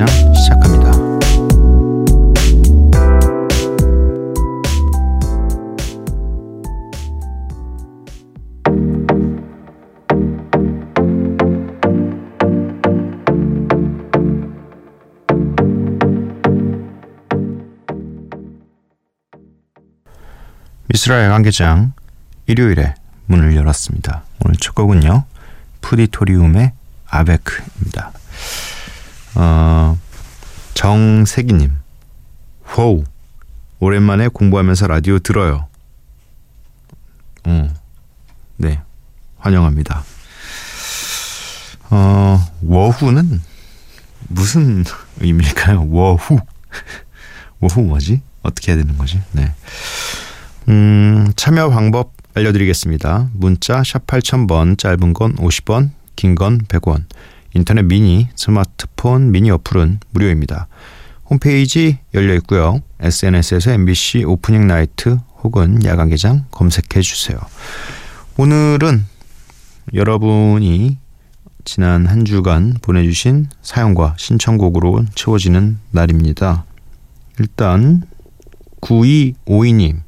개장 시작합니다. 미스라 야간 개장 일요일에 문을 열었습니다. 오늘 첫 곡은요. 푸디토리움의 아베크입니다. 어, 정세기님. 호우. 오랜만에 공부하면서 라디오 들어요. 어, 네. 환영합니다. 어, 워후는 무슨 의미일까요? 워후. 워후 뭐지? 어떻게 해야 되는 거지? 네. 음, 참여 방법 알려드리겠습니다. 문자 샵 8000번 짧은 건 50원 긴 건 100원 인터넷 미니 스마트폰 미니 어플은 무료입니다. 홈페이지 열려 있고요. SNS에서 MBC Opening Night 혹은 야간 개장 검색해 주세요. 오늘은 여러분이 지난 한 주간 보내주신 사연과 신청곡으로 채워지는 날입니다. 일단 9252님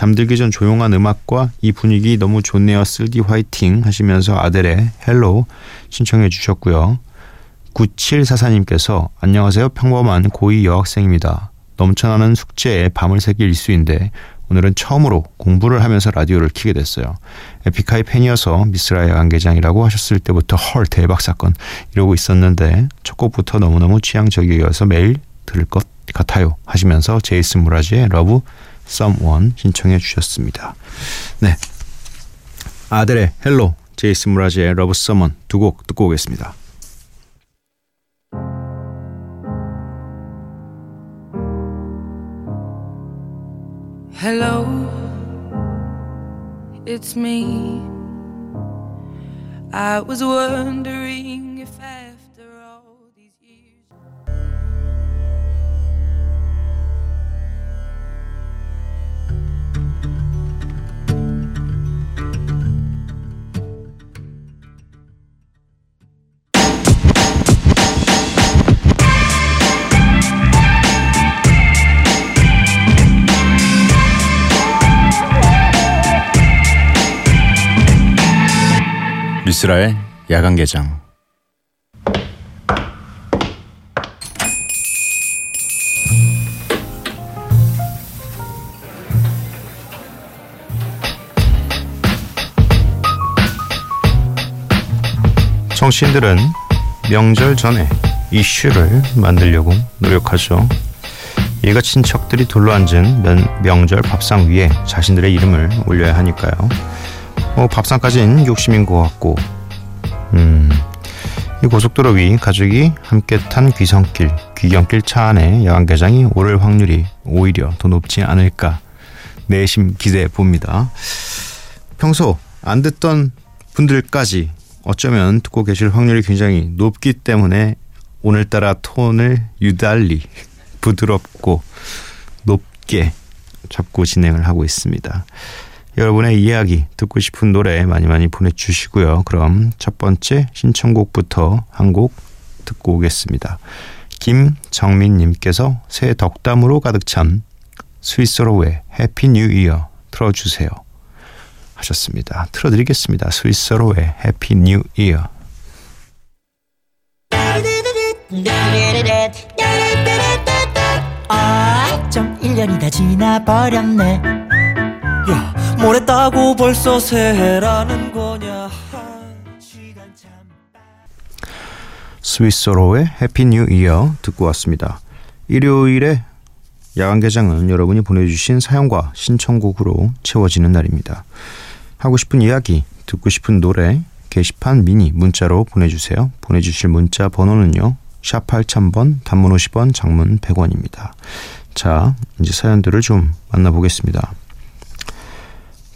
잠들기 전 조용한 음악과 이 분위기 너무 좋네요. 쓸디 화이팅 하시면서 아델의 Hello 신청해 주셨고요. 9744님께서 안녕하세요. 평범한 고2 여학생입니다. 넘쳐나는 숙제에 밤을 새기 일쑤인데 오늘은 처음으로 공부를 하면서 라디오를 키게 됐어요. 에픽하이 팬이어서 미쓰라 야간개장이라고 하셨을 때부터 헐 대박 사건 이러고 있었는데 첫 곡부터 너무너무 취향적이어서 매일 들을 것 같아요 하시면서 제이슨 므라즈의 Love Someone 신청해 주셨습니다. 네. 아들의 헬로, 제이슨 무라지의 러브 서먼 두 곡 듣고 오겠습니다. Hello, it's me. I was wondering 미스라의 야간 개장 정치인들은 명절 전에 이슈를 만들려고 노력하죠. 얘가 친척들이 둘러앉은 면, 명절 밥상 위에 자신들의 이름을 올려야 하니까요. 뭐 밥상까지는 욕심인 것 같고, 음, 이 고속도로 위 가족이 함께 탄 귀성길, 귀경길 차 안에 야간 개장이 오를 확률이 오히려 더 높지 않을까 내심 기대해 봅니다. 평소 안 듣던 분들까지 어쩌면 듣고 계실 확률이 굉장히 높기 때문에 오늘따라 톤을 유달리 부드럽고 높게 잡고 진행을 하고 있습니다. 여러분의 이야기 듣고 싶은 노래 많이 많이 보내주시고요. 그럼 첫 번째 신청곡부터 한 곡 듣고 오겠습니다. 김정민님께서 새 덕담으로 가득 찬 스윗소로우의 Happy New Year 틀어주세요. 하셨습니다. 틀어드리겠습니다. 스윗소로우의 Happy New Year. 아, 좀 1년이 다 지나버렸네. 야, 뭘 했다고 벌써 새해라는 거냐. 스윗소로우의 Happy New Year 듣고 왔습니다. 일요일에 야간 개장은 여러분이 보내주신 사연과 신청곡으로 채워지는 날입니다. 하고 싶은 이야기, 듣고 싶은 노래, 게시판 미니 문자로 보내주세요. 보내주실 문자 번호는요. 샵 8000번, 단문 50원, 장문 100원입니다. 자, 이제 사연들을 좀 만나보겠습니다.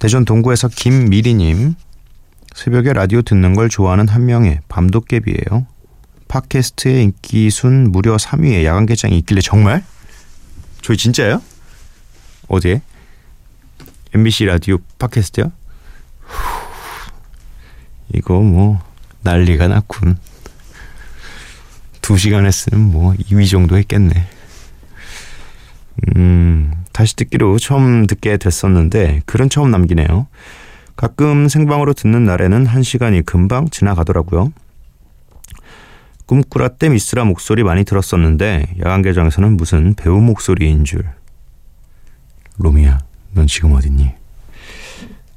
대전 동구에서 김미리님 새벽에 라디오 듣는 걸 좋아하는 한 명의 밤도깨비예요. 팟캐스트의 인기 순 무려 3위에 야간 개장이 있길래 정말? 저희 진짜요? 어디에? MBC 라디오 팟캐스트요? 이거 뭐 난리가 났군. 두 시간 했으면 뭐 2위 정도 했겠네. 음, 다시 듣기로 처음 듣게 됐었는데 글은 처음 남기네요. 가끔 생방으로 듣는 날에는 한 시간이 금방 지나가더라고요. 꿈꾸라 때 미스라 목소리 많이 들었었는데 야간 개장에서는 무슨 배우 목소리인 줄. 로미야, 넌 지금 어딨니?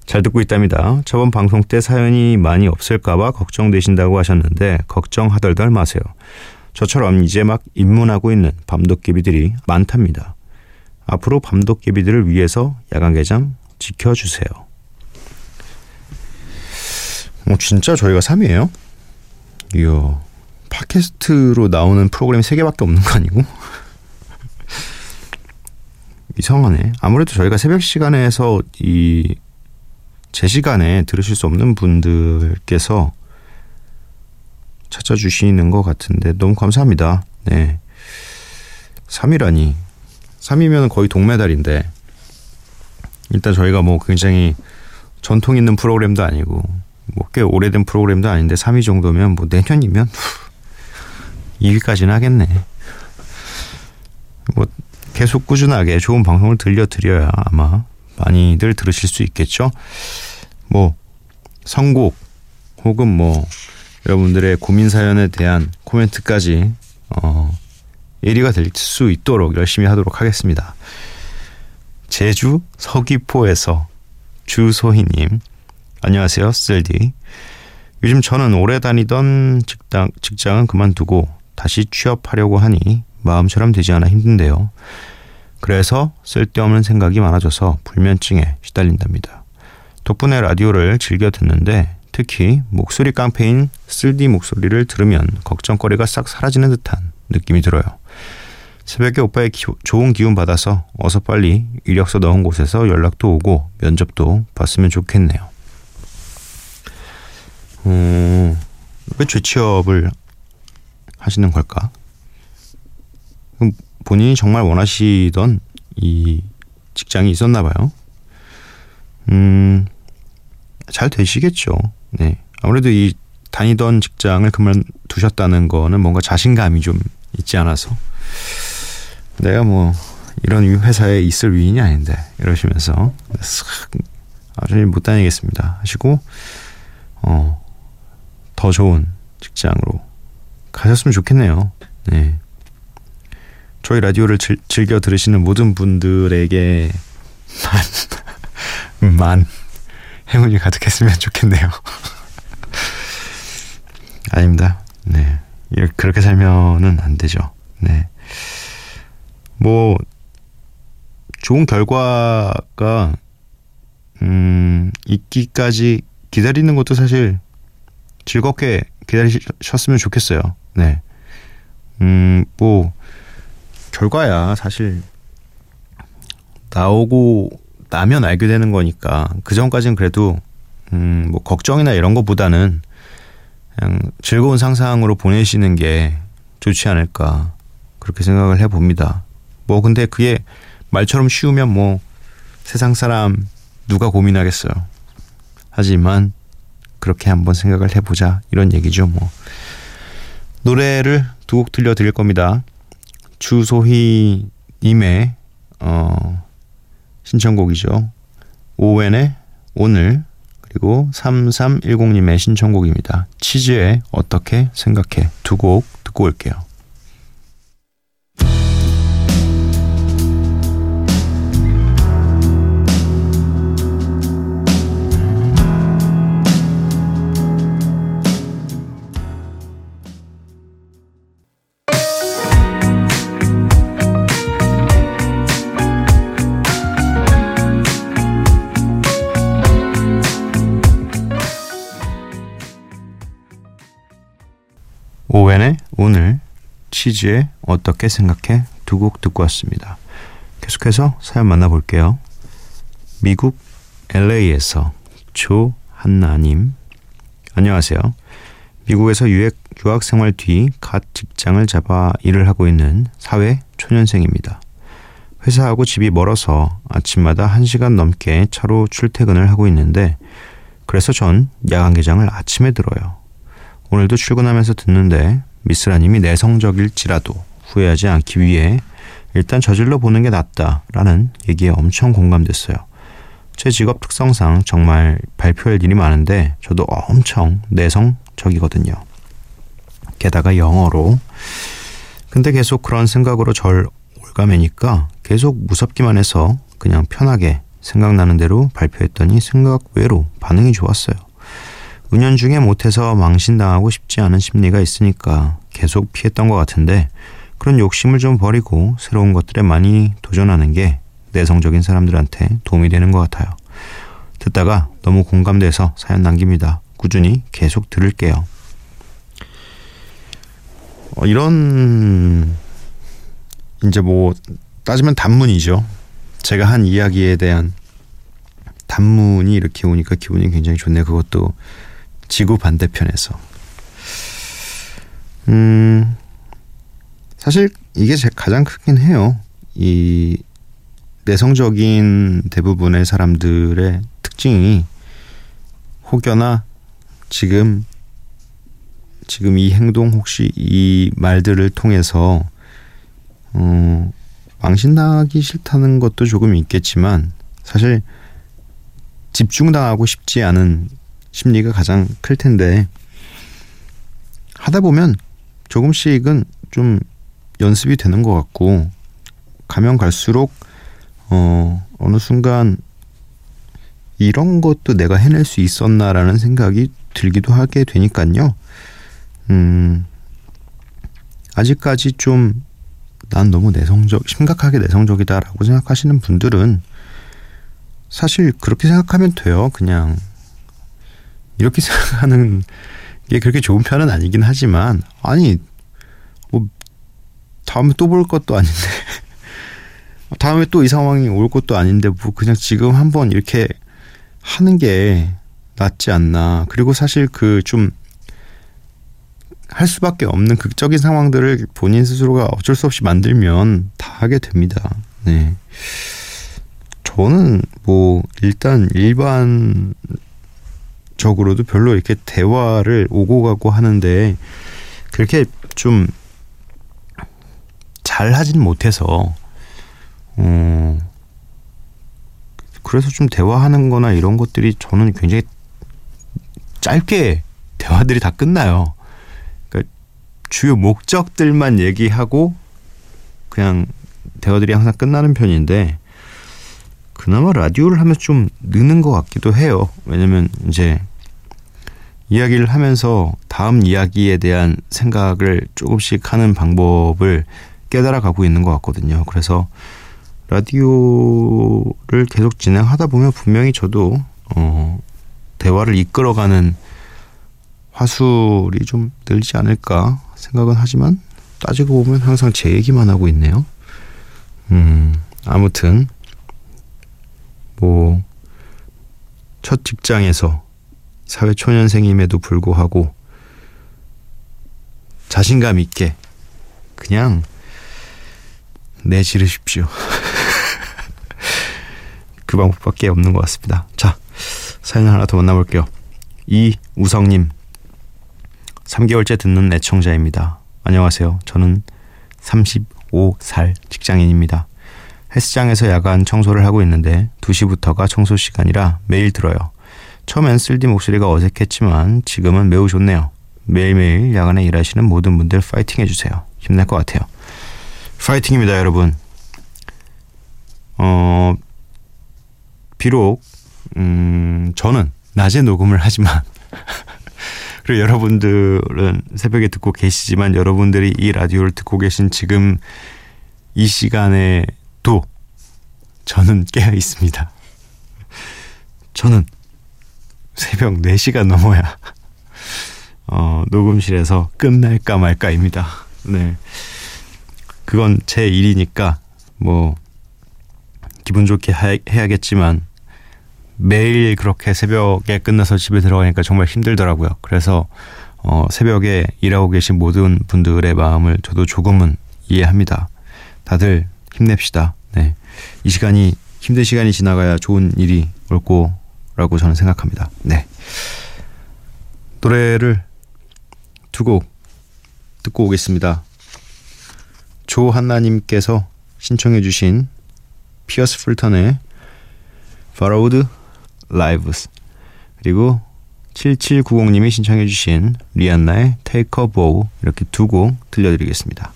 잘 듣고 있답니다. 저번 방송 때 사연이 많이 없을까봐 걱정되신다고 하셨는데 걱정하덜덜 마세요. 저처럼 이제 막 입문하고 있는 밤도깨비들이 많답니다. 앞으로 밤도깨비들을 위해서 야간 개장 지켜주세요. 어, 진짜 저희가 3위에요? 이야, 팟캐스트로 나오는 프로그램이 3개밖에 없는 거 아니고? 이상하네. 아무래도 저희가 새벽 시간에서 이 제 시간에 들으실 수 없는 분들께서 찾아주시는 것 같은데 너무 감사합니다. 네. 3위라니. 3위면 거의 동메달인데 일단 저희가 뭐 굉장히 전통 있는 프로그램도 아니고 뭐 꽤 오래된 프로그램도 아닌데 3위 정도면 뭐 내년이면 2위까지는 하겠네. 뭐 계속 꾸준하게 좋은 방송을 들려드려야 아마 많이들 들으실 수 있겠죠. 뭐 선곡 혹은 뭐 여러분들의 고민 사연에 대한 코멘트까지 어 1위가 될 수 있도록 열심히 하도록 하겠습니다. 제주 서귀포에서 주소희님 안녕하세요 쓸디 요즘 저는 오래 다니던 직장, 직장은 그만두고 다시 취업하려고 하니 마음처럼 되지 않아 힘든데요. 그래서 쓸데없는 생각이 많아져서 불면증에 시달린답니다. 덕분에 라디오를 즐겨 듣는데 특히 목소리 깡패인 쓸디 목소리를 들으면 걱정거리가 싹 사라지는 듯한 느낌이 들어요. 새벽에 오빠의 기, 좋은 기운 받아서 어서 빨리 이력서 넣은 곳에서 연락도 오고 면접도 봤으면 좋겠네요. 음, 왜 재취업을 하시는 걸까? 본인이 정말 원하시던 이 직장이 있었나 봐요. 음, 잘 되시겠죠. 네. 아무래도 이 다니던 직장을 그만두셨다는 거는 뭔가 자신감이 좀 있지 않아서 내가 뭐 이런 회사에 있을 위인이 아닌데 이러시면서 아주 못 다니겠습니다 하시고 어, 더 좋은 직장으로 가셨으면 좋겠네요. 네. 저희 라디오를 즐, 즐겨 들으시는 모든 분들에게 만, 만 행운이 가득했으면 좋겠네요. 아닙니다. 네. 이렇게 그렇게 살면은 안 되죠. 네. 뭐 좋은 결과가 음 있기까지 기다리는 것도 사실 즐겁게 기다리셨으면 좋겠어요. 네. 음, 뭐, 결과야, 사실. 나오고 나면 알게 되는 거니까, 그 전까지는 그래도, 음, 뭐, 걱정이나 이런 것보다는 그냥 즐거운 상상으로 보내시는 게 좋지 않을까 그렇게 생각을 해봅니다. 뭐 근데 그게 말처럼 쉬우면 뭐 세상 사람 누가 고민하겠어요. 하지만 그렇게 한번 생각을 해보자 이런 얘기죠 뭐 노래를 두 곡 들려드릴 겁니다. 주소희 님의 어, 신청곡이죠. 오웬의 오늘 그리고 3310님의 신청곡입니다. 치즈에 어떻게 생각해 두 곡 듣고 올게요. 오늘 치즈에 어떻게 생각해 두 곡 듣고 왔습니다. 계속해서 사연 만나볼게요. 미국 LA에서 조한나님 안녕하세요. 미국에서 유학, 생활 뒤 갓 직장을 잡아 일을 하고 있는 사회 초년생입니다. 회사하고 집이 멀어서 아침마다 1시간 넘게 차로 출퇴근을 하고 있는데 그래서 전 야간 개장을 아침에 들어요. 오늘도 출근하면서 듣는데 미스라님이 내성적일지라도 후회하지 않기 위해 일단 저질러 보는 게 낫다라는 얘기에 엄청 공감됐어요. 제 직업 특성상 정말 발표할 일이 많은데 저도 엄청 내성적이거든요. 게다가 영어로. 근데 계속 그런 생각으로 절 올가매니까 계속 무섭기만 해서 그냥 편하게 생각나는 대로 발표했더니 생각 외로 반응이 좋았어요. 은연중에 못해서 망신당하고 싶지 않은 심리가 있으니까 계속 피했던 것 같은데 그런 욕심을 좀 버리고 새로운 것들에 많이 도전하는 게 내성적인 사람들한테 도움이 되는 것 같아요. 듣다가 너무 공감돼서 사연 남깁니다. 꾸준히 계속 들을게요. 어, 이런 이제 뭐 따지면 단문이죠. 제가 한 이야기에 대한 단문이 이렇게 오니까 기분이 굉장히 좋네요. 그것도 지구 반대편에서. 음, 사실 이게 제 가장 크긴 해요. 이 내성적인 대부분의 사람들의 특징이 혹여나 지금 지금 이 행동 혹시 이 말들을 통해서 어, 망신당하기 싫다는 것도 조금 있겠지만 사실 집중당하고 싶지 않은 심리가 가장 클 텐데 하다 보면 조금씩은 좀 연습이 되는 것 같고 가면 갈수록 어 어느 순간 이런 것도 내가 해낼 수 있었나라는 생각이 들기도 하게 되니까요. 음 아직까지 좀 난 너무 내성적 심각하게 내성적이다라고 생각하시는 분들은 사실 그렇게 생각하면 돼요. 그냥 이렇게 생각하는 게 그렇게 좋은 편은 아니긴 하지만 아니 뭐 다음에 또 볼 것도 아닌데 다음에 또 이 상황이 올 것도 아닌데 뭐 그냥 지금 한번 이렇게 하는 게 낫지 않나 그리고 사실 그 좀 할 수밖에 없는 극적인 상황들을 본인 스스로가 어쩔 수 없이 만들면 다 하게 됩니다. 네. 저는 뭐 일단 일반 적으로도 별로 이렇게 대화를 오고 가고 하는데 그렇게 좀 잘 하진 못해서 어 그래서 좀 대화하는 거나 이런 것들이 저는 굉장히 짧게 대화들이 다 끝나요. 그러니까 주요 목적들만 얘기하고 그냥 대화들이 항상 끝나는 편인데 그나마 라디오를 하면서 좀 느는 것 같기도 해요. 왜냐면 이제 이야기를 하면서 다음 이야기에 대한 생각을 조금씩 하는 방법을 깨달아 가고 있는 것 같거든요. 그래서 라디오를 계속 진행하다 보면 분명히 저도 어, 대화를 이끌어가는 화술이 좀 늘지 않을까 생각은 하지만 따지고 보면 항상 제 얘기만 하고 있네요. 음, 아무튼 뭐 첫 직장에서 사회 초년생임에도 불구하고 자신감 있게 그냥 내지르십시오. 그 방법밖에 없는 것 같습니다. 자, 사연 하나 더 만나볼게요. 이우성님, 3개월째 듣는 애청자입니다. 안녕하세요. 저는 35살 직장인입니다. 헬스장에서 야간 청소를 하고 있는데 2시부터가 청소 시간이라 매일 들어요. 처음엔 쓸디 목소리가 어색했지만 지금은 매우 좋네요. 매일매일 야간에 일하시는 모든 분들 파이팅 해주세요. 힘낼 것 같아요. 파이팅입니다, 여러분. 어, 비록, 음, 저는 낮에 녹음을 하지만, 그리고 여러분들은 새벽에 듣고 계시지만 여러분들이 이 라디오를 듣고 계신 지금 이 시간에도 저는 깨어 있습니다. 저는 새벽 4시가 넘어야 어, 녹음실에서 끝날까 말까입니다. 네. 그건 제 일이니까 뭐 기분 좋게 하, 해야겠지만 매일 그렇게 새벽에 끝나서 집에 들어가니까 정말 힘들더라고요. 그래서 어, 새벽에 일하고 계신 모든 분들의 마음을 저도 조금은 이해합니다. 다들 힘냅시다. 네. 이 시간이 힘든 시간이 지나가야 좋은 일이 올거 라고 저는 생각합니다. 네. 노래를 두 곡 듣고 오겠습니다. 조한나님께서 신청해주신 피어스 풀턴의 Borrowed Lives 그리고 7790님이 신청해주신 리안나의 Take a Bow 이렇게 두 곡 들려드리겠습니다.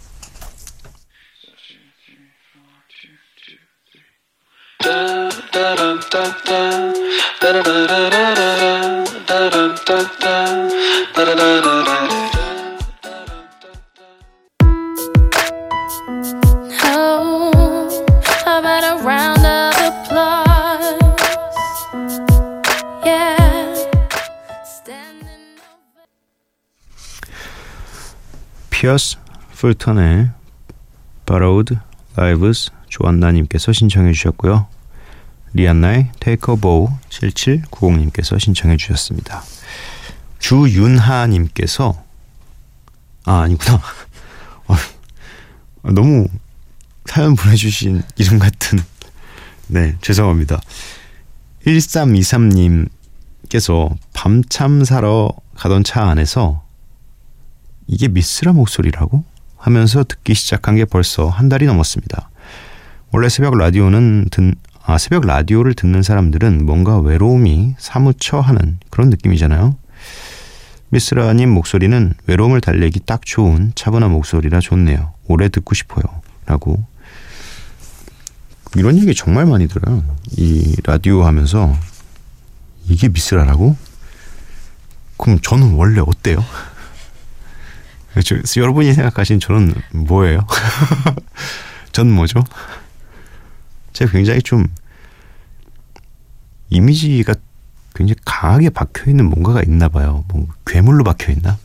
피어스 풀턴의 Borrowed Lives 조한나님께서 신청해 주셨고요. 리안나의 Take a Bow 7790님께서 신청해 주셨습니다. 주윤하님께서 아 아니구나. 어, 너무 사연 보내주신 이름 같은 네 죄송합니다. 1323님께서 밤참 사러 가던 차 안에서 이게 미스라 목소리라고? 하면서 듣기 시작한 게 벌써 한 달이 넘었습니다. 원래 새벽 라디오는 듣, 아, 새벽 라디오를 듣는 사람들은 뭔가 외로움이 사무쳐 하는 그런 느낌이잖아요. 미스라님 목소리는 외로움을 달래기 딱 좋은 차분한 목소리라 좋네요. 오래 듣고 싶어요. 라고. 이런 얘기 정말 많이 들어요. 이 라디오 하면서 이게 미스라라고? 그럼 저는 원래 어때요? 저, 여러분이 생각하신 저는 뭐예요? 전 뭐죠? 제가 굉장히 좀 이미지가 굉장히 강하게 박혀 있는 뭔가가 있나 봐요. 뭐 괴물로 박혀 있나?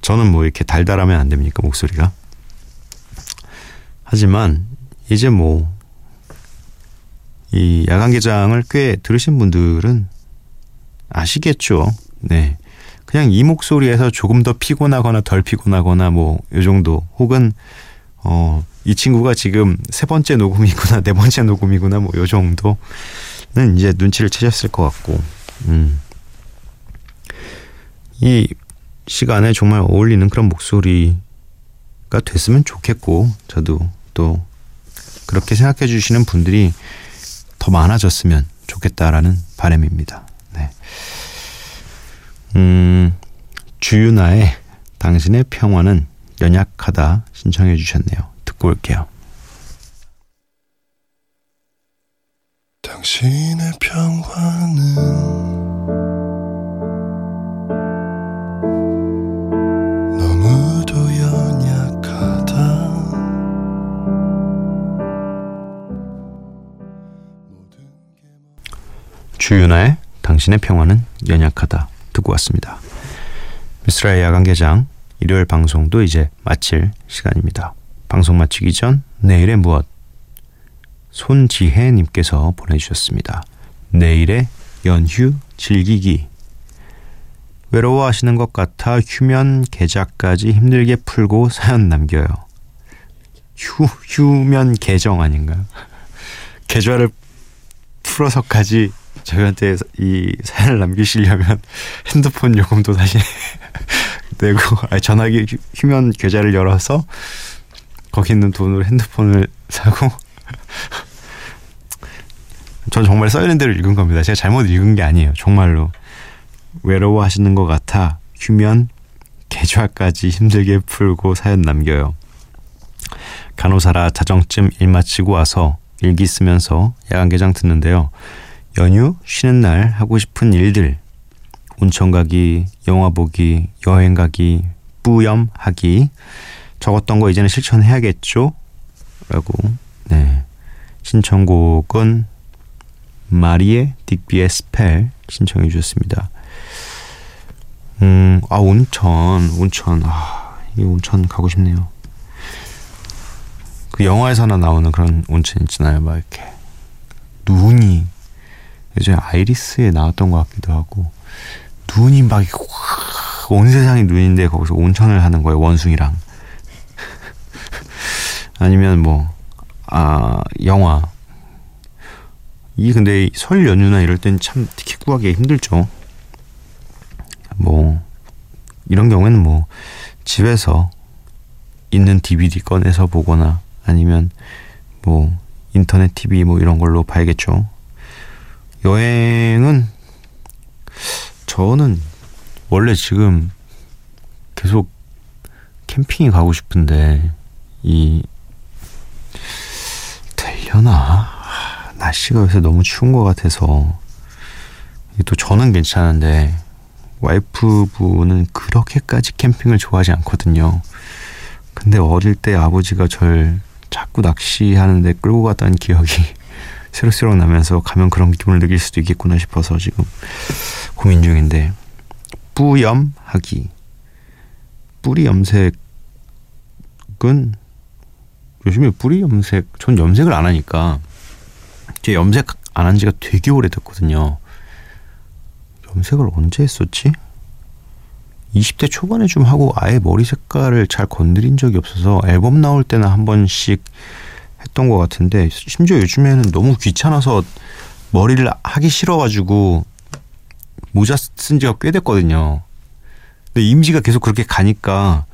저는 뭐 이렇게 달달하면 안 됩니까 목소리가? 하지만 이제 뭐 이 야간 개장을 꽤 들으신 분들은 아시겠죠. 네. 그냥 이 목소리에서 조금 더 피곤하거나 덜 피곤하거나 뭐 요 정도 혹은 어 이 친구가 지금 세 번째 녹음이구나 네 번째 녹음이구나 뭐 요 정도는 이제 눈치를 채셨을 것 같고 음. 이 시간에 정말 어울리는 그런 목소리가 됐으면 좋겠고 저도 또 그렇게 생각해 주시는 분들이 더 많아졌으면 좋겠다라는 바람입니다. 네. 음, 주윤아의 당신의 평화는 연약하다 신청해 주셨네요. 듣고 올게요. 당신의 평화는 너무도 연약하다 주윤아의 당신의 평화는 연약하다 듣고 왔습니다. 미스라의 야간 개장 일요일 방송도 이제 마칠 시간입니다. 방송 마치기 전 내일의 무엇 손지혜님께서 보내주셨습니다. 내일의 연휴 즐기기 외로워하시는 것 같아 휴면 계좌까지 힘들게 풀고 사연 남겨요. 휴 휴면 계정 아닌가요? 계좌를 풀어서까지 저희한테 이 사연을 남기시려면 핸드폰 요금도 다시 내고 아니, 전화기 휴- 휴면 계좌를 열어서 거기 있는 돈으로 핸드폰을 사고 전 정말 써있는 대로 읽은 겁니다. 제가 잘못 읽은 게 아니에요. 정말로 외로워하시는 것 같아 휴면 계좌까지 힘들게 풀고 사연 남겨요. 간호사라 자정쯤 일 마치고 와서 일기 쓰면서 야간 개장 듣는데요. 연휴 쉬는 날 하고 싶은 일들 온천 가기, 영화 보기, 여행 가기, 뿌염 하기 적었던 거 이제는 실천해야겠죠? 라고 네 신청곡은 마리에 딕비의 Spell 신청해 주셨습니다. 음, 아 온천, 온천, 아, 이 온천 가고 싶네요. 그 영화에서나 나오는 그런 온천 있잖아요, 막 이렇게 눈이 예전에 아이리스에 나왔던 것 같기도 하고 눈이 막 온 세상이 눈인데 거기서 온천을 하는 거예요, 원숭이랑. 아니면 뭐, 아, 영화. 이 근데 설 연휴나 이럴 땐 참 티켓 구하기 힘들죠. 뭐 이런 경우에는 뭐 집에서 있는 DVD 꺼내서 보거나 아니면 뭐 인터넷 TV 뭐 이런 걸로 봐야겠죠. 여행은 저는 원래 지금 계속 캠핑이 가고 싶은데 이 되려나? 날씨가 요새 너무 추운 것 같아서. 또 저는 괜찮은데 와이프분은 그렇게까지 캠핑을 좋아하지 않거든요. 근데 어릴 때 아버지가 절 자꾸 낚시하는데 끌고 갔다는 기억이 새록새록 나면서 가면 그런 기분을 느낄 수도 있겠구나 싶어서 지금 고민 중인데. 뿌염하기. 뿌리 염색은 요즘에 뿌리 염색 전 염색을 안 하니까 제 염색 안 한 지가 되게 오래됐거든요. 염색을 언제 했었지? 20대 초반에 좀 하고 아예 머리 색깔을 잘 건드린 적이 없어서 앨범 나올 때나 한 번씩 했던 것 같은데 심지어 요즘에는 너무 귀찮아서 머리를 하기 싫어가지고 모자 쓴 지가 꽤 됐거든요. 근데 이미지가 계속 그렇게 가니까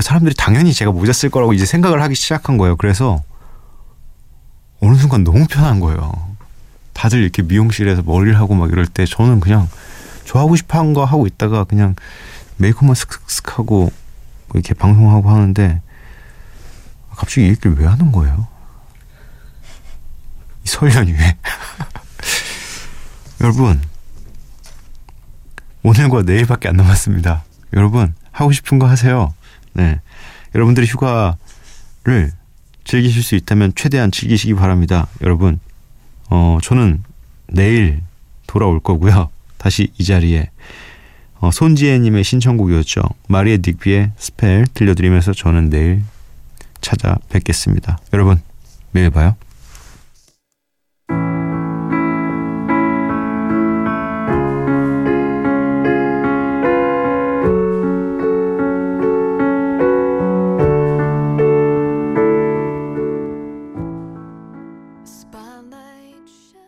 사람들이 당연히 제가 모자 쓸 거라고 이제 생각을 하기 시작한 거예요. 그래서 어느 순간 너무 편한 거예요. 다들 이렇게 미용실에서 머리를 하고 막 이럴 때 저는 그냥 좋아하고 싶어 한 거 하고 있다가 그냥 메이크업만 슥슥슥 하고 이렇게 방송하고 하는데 갑자기 이 얘기를 왜 하는 거예요? 이 설 연휴에 여러분 오늘과 내일밖에 안 남았습니다. 여러분 하고 싶은 거 하세요. 네, 여러분들이 휴가를 즐기실 수 있다면 최대한 즐기시기 바랍니다. 여러분 어, 저는 내일 돌아올 거고요. 다시 이 자리에 어, 손지혜님의 신청곡이었죠. 마리에 딕비의 Spell 들려드리면서 저는 내일 찾아뵙겠습니다. 여러분 매일 봐요.